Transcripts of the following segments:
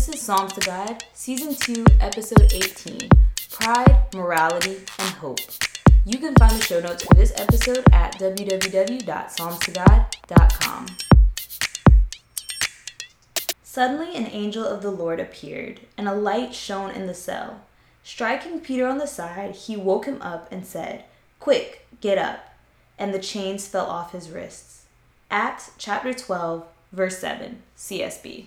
This is Psalms to God, Season 2, Episode 18 Pride, Morality, and Hope. You can find the show notes for this episode at www.psalmstogod.com. Suddenly, an angel of the Lord appeared, and a light shone in the cell. Striking Peter on the side, he woke him up and said, Quick, get up. And the chains fell off his wrists. Acts chapter 12, verse 7, CSB.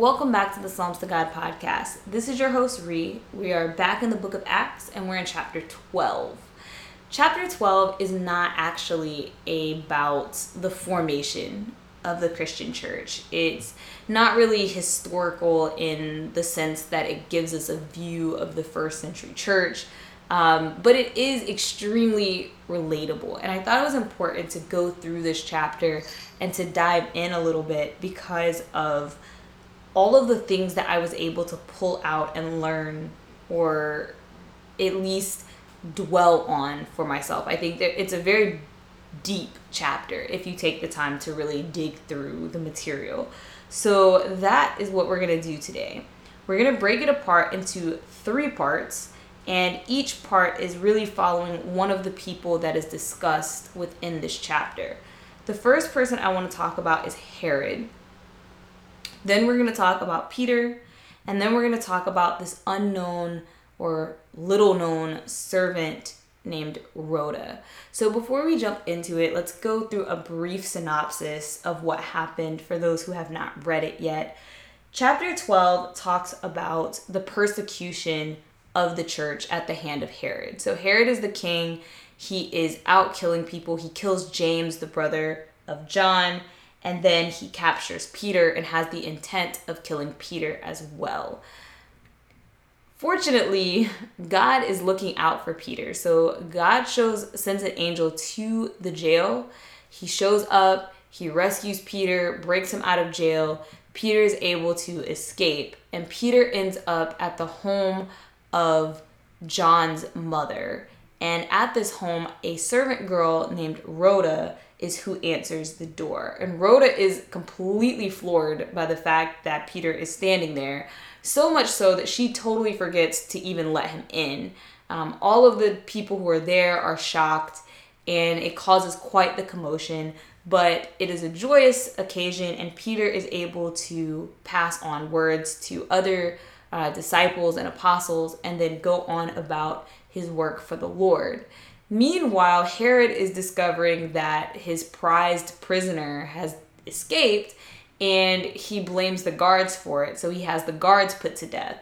Welcome back to the Psalms to God podcast. This is your host, Ree. We are back in the book of Acts and we're in chapter 12. Chapter 12 is not actually about the formation of the Christian church. It's not really historical in the sense that it gives us a view of the first century church, um, but it is extremely relatable. And I thought it was important to go through this chapter and to dive in a little bit because of all of the things that I was able to pull out and learn or at least dwell on for myself. I think that it's a very deep chapter if you take the time to really dig through the material. So that is what we're going to do today. We're going to break it apart into three parts, and each part is really following one of the people that is discussed within this chapter. The first person I want to talk about is Herod. Then we're going to talk about Peter, and then we're going to talk about this unknown or little known servant named Rhoda. So before we jump into it, let's go through a brief synopsis of what happened for those who have not read it yet. Chapter 12 talks about the persecution of the church at the hand of Herod. So Herod is the king. He is out killing people. He kills James, the brother of John and then he captures Peter and has the intent of killing Peter as well. Fortunately, God is looking out for Peter. So God shows sends an angel to the jail. He shows up, he rescues Peter, breaks him out of jail. Peter is able to escape, and Peter ends up at the home of John's mother. And at this home, a servant girl named Rhoda is who answers the door. And Rhoda is completely floored by the fact that Peter is standing there, so much so that she totally forgets to even let him in. Um, all of the people who are there are shocked, and it causes quite the commotion. But it is a joyous occasion, and Peter is able to pass on words to other uh, disciples and apostles and then go on about his work for the Lord. Meanwhile, Herod is discovering that his prized prisoner has escaped and he blames the guards for it. So he has the guards put to death.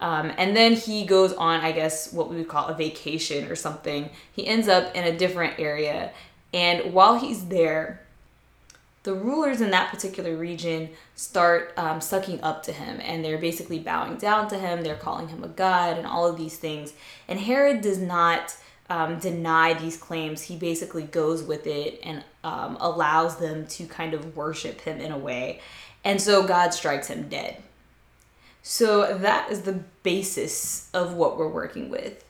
Um, and then he goes on, I guess, what we would call a vacation or something. He ends up in a different area. And while he's there, the rulers in that particular region start um, sucking up to him and they're basically bowing down to him. They're calling him a god and all of these things. And Herod does not um, deny these claims, he basically goes with it and um, allows them to kind of worship him in a way. And so God strikes him dead. So that is the basis of what we're working with.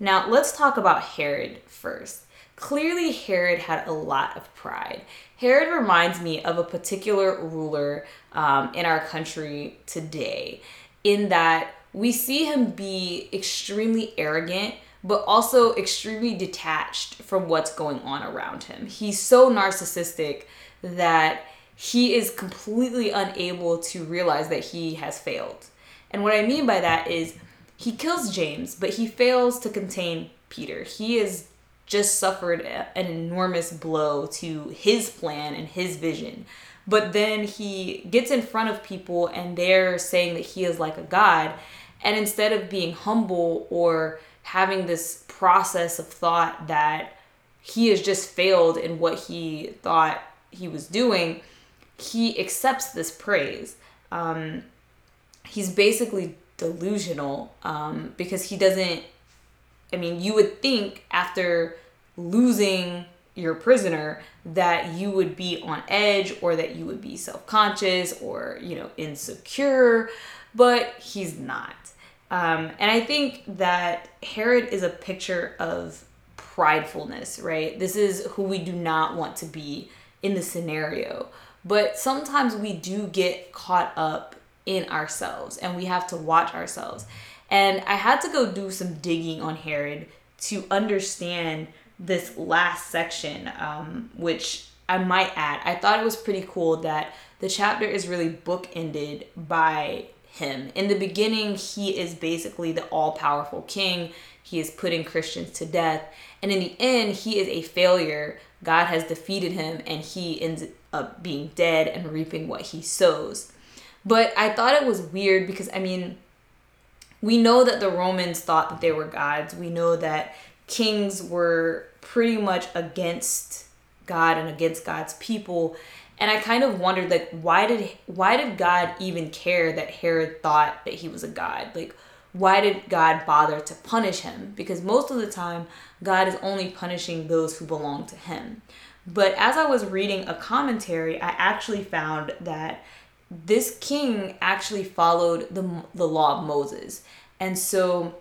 Now, let's talk about Herod first. Clearly, Herod had a lot of pride. Herod reminds me of a particular ruler um, in our country today, in that we see him be extremely arrogant but also extremely detached from what's going on around him. He's so narcissistic that he is completely unable to realize that he has failed. And what I mean by that is he kills James, but he fails to contain Peter. He has just suffered an enormous blow to his plan and his vision. But then he gets in front of people and they're saying that he is like a god. And instead of being humble or having this process of thought that he has just failed in what he thought he was doing, he accepts this praise. Um, he's basically delusional um, because he doesn't. I mean, you would think after losing your prisoner that you would be on edge or that you would be self-conscious or you know insecure but he's not um, and i think that herod is a picture of pridefulness right this is who we do not want to be in the scenario but sometimes we do get caught up in ourselves and we have to watch ourselves and i had to go do some digging on herod to understand this last section, um, which I might add, I thought it was pretty cool that the chapter is really bookended by him. In the beginning, he is basically the all powerful king. He is putting Christians to death. And in the end, he is a failure. God has defeated him, and he ends up being dead and reaping what he sows. But I thought it was weird because, I mean, we know that the Romans thought that they were gods. We know that kings were pretty much against God and against God's people. And I kind of wondered like why did why did God even care that Herod thought that he was a god? Like why did God bother to punish him? Because most of the time God is only punishing those who belong to him. But as I was reading a commentary, I actually found that this king actually followed the, the law of Moses. And so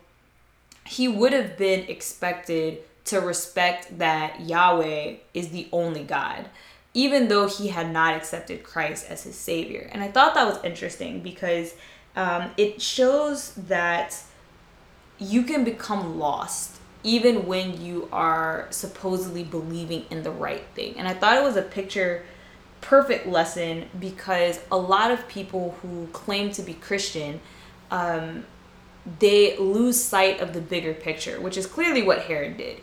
he would have been expected to respect that Yahweh is the only God, even though he had not accepted Christ as his Savior. And I thought that was interesting because um, it shows that you can become lost even when you are supposedly believing in the right thing. And I thought it was a picture perfect lesson because a lot of people who claim to be Christian um, they lose sight of the bigger picture, which is clearly what Herod did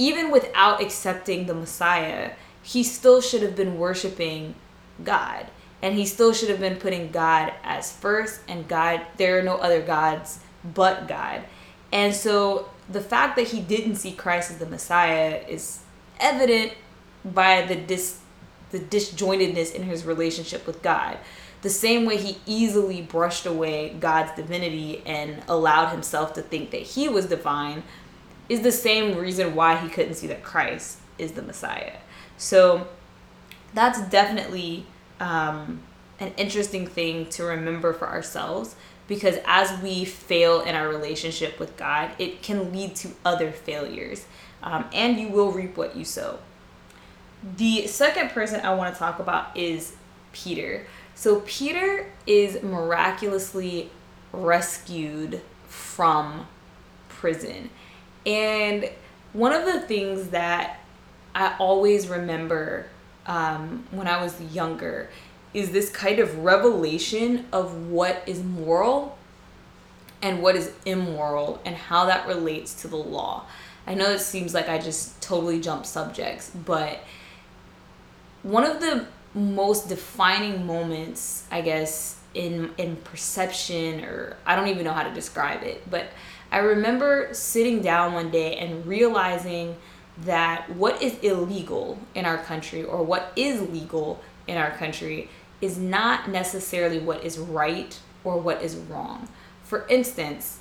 even without accepting the Messiah, he still should have been worshiping God. And he still should have been putting God as first, and God, there are no other gods but God. And so the fact that he didn't see Christ as the Messiah is evident by the dis the disjointedness in his relationship with God. The same way he easily brushed away God's divinity and allowed himself to think that he was divine is the same reason why he couldn't see that Christ is the Messiah. So that's definitely um, an interesting thing to remember for ourselves because as we fail in our relationship with God, it can lead to other failures. Um, and you will reap what you sow. The second person I want to talk about is Peter. So, Peter is miraculously rescued from prison. And one of the things that I always remember um, when I was younger is this kind of revelation of what is moral and what is immoral and how that relates to the law. I know it seems like I just totally jumped subjects, but one of the most defining moments, I guess, in in perception or I don't even know how to describe it, but I remember sitting down one day and realizing that what is illegal in our country or what is legal in our country is not necessarily what is right or what is wrong. For instance,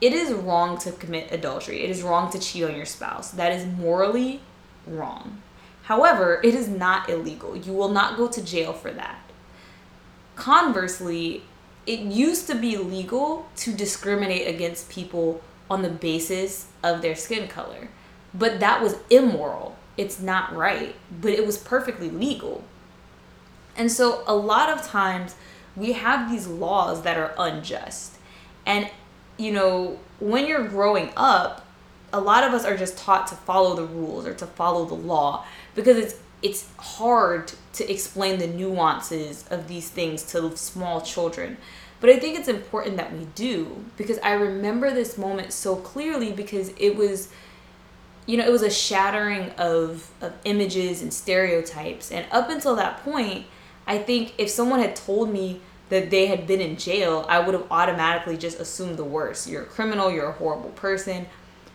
it is wrong to commit adultery. It is wrong to cheat on your spouse. That is morally wrong. However, it is not illegal. You will not go to jail for that. Conversely, it used to be legal to discriminate against people on the basis of their skin color. But that was immoral. It's not right, but it was perfectly legal. And so a lot of times we have these laws that are unjust. And you know, when you're growing up, a lot of us are just taught to follow the rules or to follow the law because it's it's hard to explain the nuances of these things to small children. But I think it's important that we do because I remember this moment so clearly because it was you know, it was a shattering of of images and stereotypes. And up until that point, I think if someone had told me that they had been in jail, I would have automatically just assumed the worst. You're a criminal, you're a horrible person.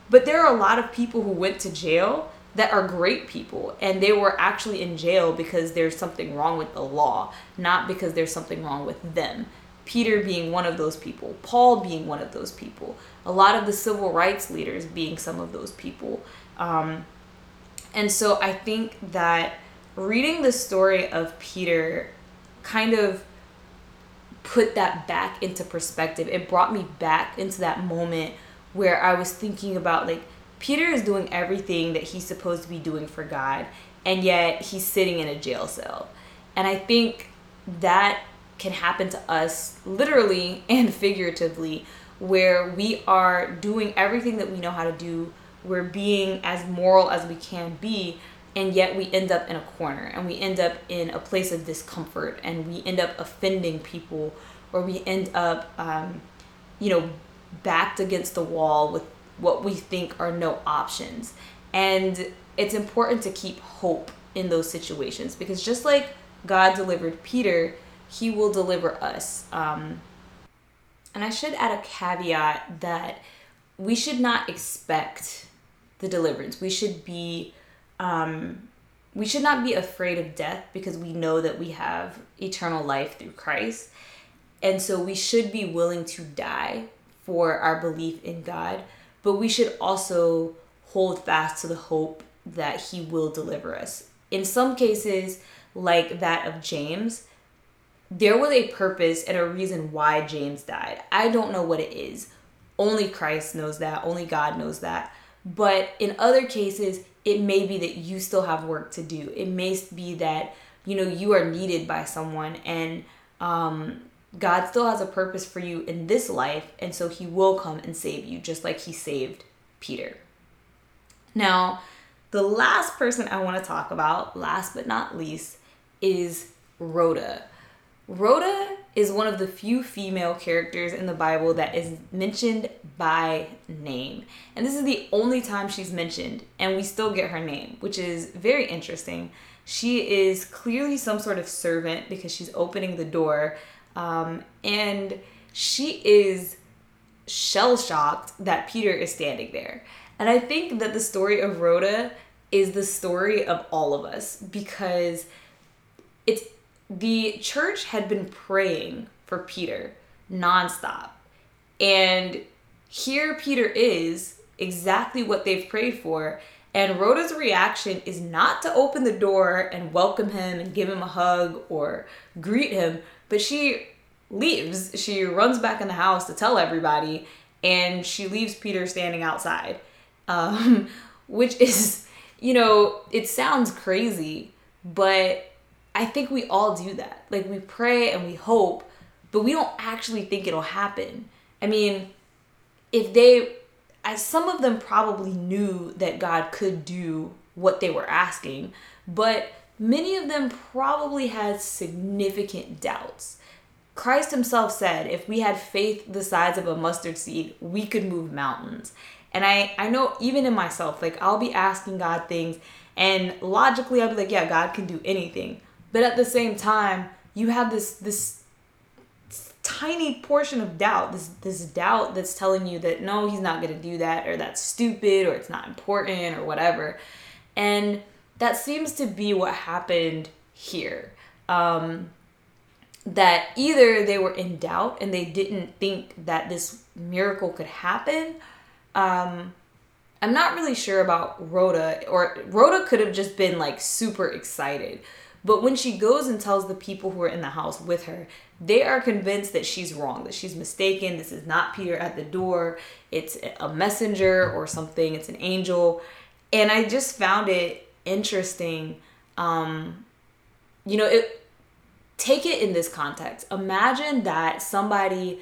But there are a lot of people who went to jail that are great people and they were actually in jail because there's something wrong with the law, not because there's something wrong with them. Peter being one of those people, Paul being one of those people, a lot of the civil rights leaders being some of those people. Um, and so I think that reading the story of Peter kind of put that back into perspective. It brought me back into that moment where I was thinking about like Peter is doing everything that he's supposed to be doing for God, and yet he's sitting in a jail cell. And I think that can happen to us literally and figuratively, where we are doing everything that we know how to do, we're being as moral as we can be, and yet we end up in a corner and we end up in a place of discomfort and we end up offending people or we end up, um, you know, backed against the wall with what we think are no options. And it's important to keep hope in those situations because just like God delivered Peter, he will deliver us. Um, and I should add a caveat that we should not expect the deliverance. We should be um, we should not be afraid of death because we know that we have eternal life through Christ. And so we should be willing to die for our belief in God, but we should also hold fast to the hope that He will deliver us. In some cases, like that of James, there was a purpose and a reason why James died. I don't know what it is. Only Christ knows that, only God knows that. But in other cases, it may be that you still have work to do. It may be that, you know, you are needed by someone and um, God still has a purpose for you in this life. And so he will come and save you, just like he saved Peter. Now, the last person I want to talk about, last but not least, is Rhoda. Rhoda is one of the few female characters in the Bible that is mentioned by name. And this is the only time she's mentioned, and we still get her name, which is very interesting. She is clearly some sort of servant because she's opening the door, um, and she is shell shocked that Peter is standing there. And I think that the story of Rhoda is the story of all of us because it's the church had been praying for Peter nonstop. And here Peter is, exactly what they've prayed for. And Rhoda's reaction is not to open the door and welcome him and give him a hug or greet him, but she leaves. She runs back in the house to tell everybody, and she leaves Peter standing outside. Um, which is, you know, it sounds crazy, but I think we all do that. Like we pray and we hope, but we don't actually think it'll happen. I mean, if they as some of them probably knew that God could do what they were asking, but many of them probably had significant doubts. Christ himself said, if we had faith the size of a mustard seed, we could move mountains. And I, I know even in myself, like I'll be asking God things and logically I'll be like, yeah, God can do anything. But at the same time, you have this this tiny portion of doubt, this this doubt that's telling you that no, he's not to do that or that's stupid or it's not important or whatever. And that seems to be what happened here. Um, that either they were in doubt and they didn't think that this miracle could happen. Um, I'm not really sure about Rhoda, or Rhoda could have just been like super excited. But when she goes and tells the people who are in the house with her, they are convinced that she's wrong, that she's mistaken. This is not Peter at the door. It's a messenger or something. It's an angel. And I just found it interesting. Um, you know, it take it in this context. Imagine that somebody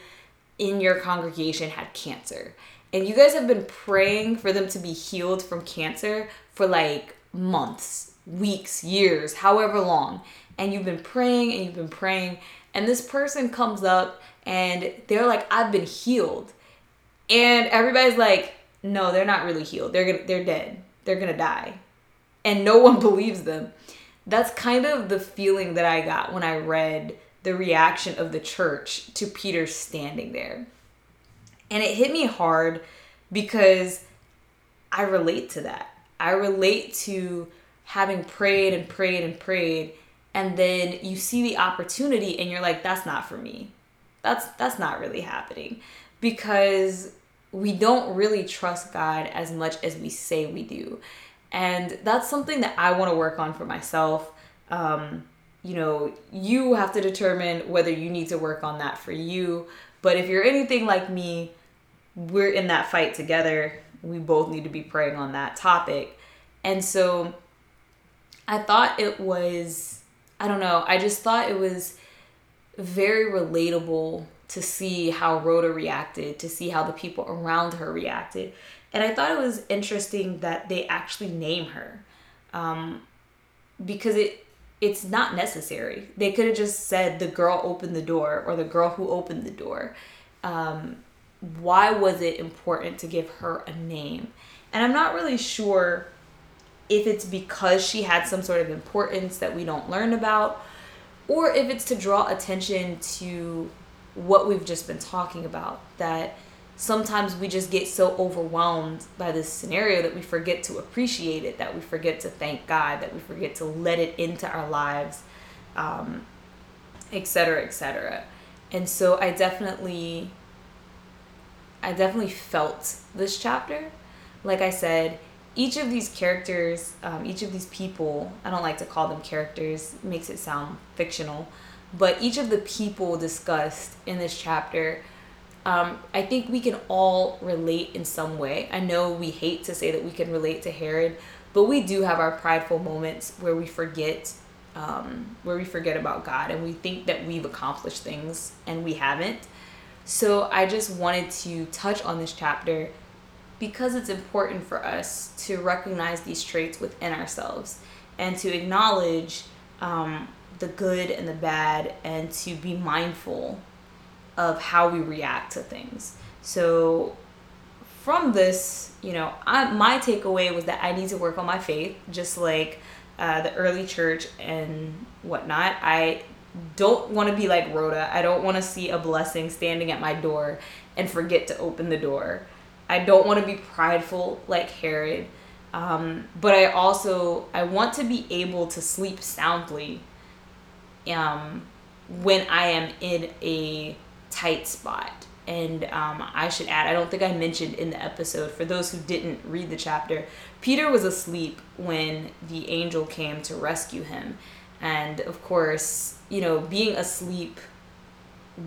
in your congregation had cancer and you guys have been praying for them to be healed from cancer for like months weeks, years, however long. And you've been praying and you've been praying. And this person comes up and they're like, I've been healed. And everybody's like, no, they're not really healed. They're gonna, they're dead. They're gonna die. And no one believes them. That's kind of the feeling that I got when I read the reaction of the church to Peter standing there. And it hit me hard because I relate to that. I relate to having prayed and prayed and prayed and then you see the opportunity and you're like that's not for me. That's that's not really happening because we don't really trust God as much as we say we do. And that's something that I want to work on for myself. Um, you know, you have to determine whether you need to work on that for you. But if you're anything like me, we're in that fight together. We both need to be praying on that topic. And so I thought it was, I don't know, I just thought it was very relatable to see how Rhoda reacted, to see how the people around her reacted. And I thought it was interesting that they actually name her um, because it it's not necessary. They could have just said the girl opened the door or the girl who opened the door. Um, why was it important to give her a name? And I'm not really sure if it's because she had some sort of importance that we don't learn about or if it's to draw attention to what we've just been talking about that sometimes we just get so overwhelmed by this scenario that we forget to appreciate it that we forget to thank god that we forget to let it into our lives um, et cetera et cetera. And so i definitely i definitely felt this chapter. Like i said each of these characters um, each of these people i don't like to call them characters, makes it sound fictional but each of the people discussed in this chapter um, I think we can all relate in some way. I know we hate to say that we can relate to Herod, but we do have our prideful moments where we forget, um, where we forget about God and we think that we've accomplished things and we haven't. So I just wanted to touch on this chapter because it's important for us to recognize these traits within ourselves and to acknowledge um, the good and the bad and to be mindful of how we react to things. So from this, you know, I, my takeaway was that I need to work on my faith, just like uh, the early church and whatnot. I don't want to be like Rhoda. I don't want to see a blessing standing at my door and forget to open the door. I don't want to be prideful like Herod. Um, but I also I want to be able to sleep soundly um, when I am in a tight spot. And um, I should add, I don't think I mentioned in the episode, for those who didn't read the chapter, Peter was asleep when the angel came to rescue him. And of course, you know, being asleep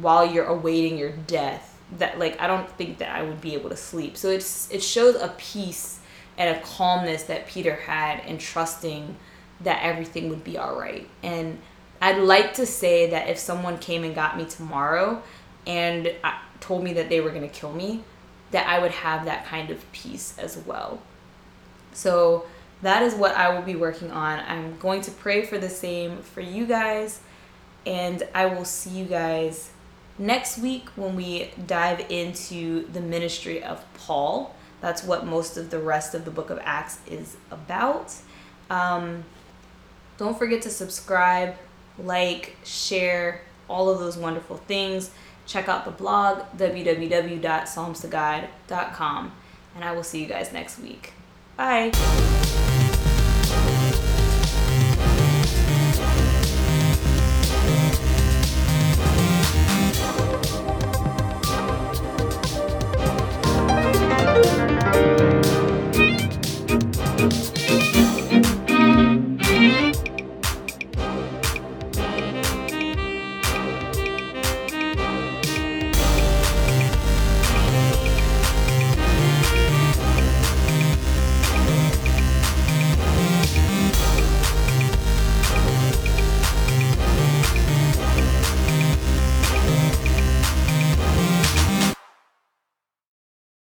while you're awaiting your death, that like I don't think that I would be able to sleep. So it's it shows a peace and a calmness that Peter had in trusting that everything would be all right. And I'd like to say that if someone came and got me tomorrow and told me that they were going to kill me, that I would have that kind of peace as well. So that is what I will be working on. I'm going to pray for the same for you guys, and I will see you guys next week when we dive into the ministry of Paul. That's what most of the rest of the book of Acts is about. Um, don't forget to subscribe like, share, all of those wonderful things. Check out the blog, www.psalmstogod.com. And I will see you guys next week. Bye.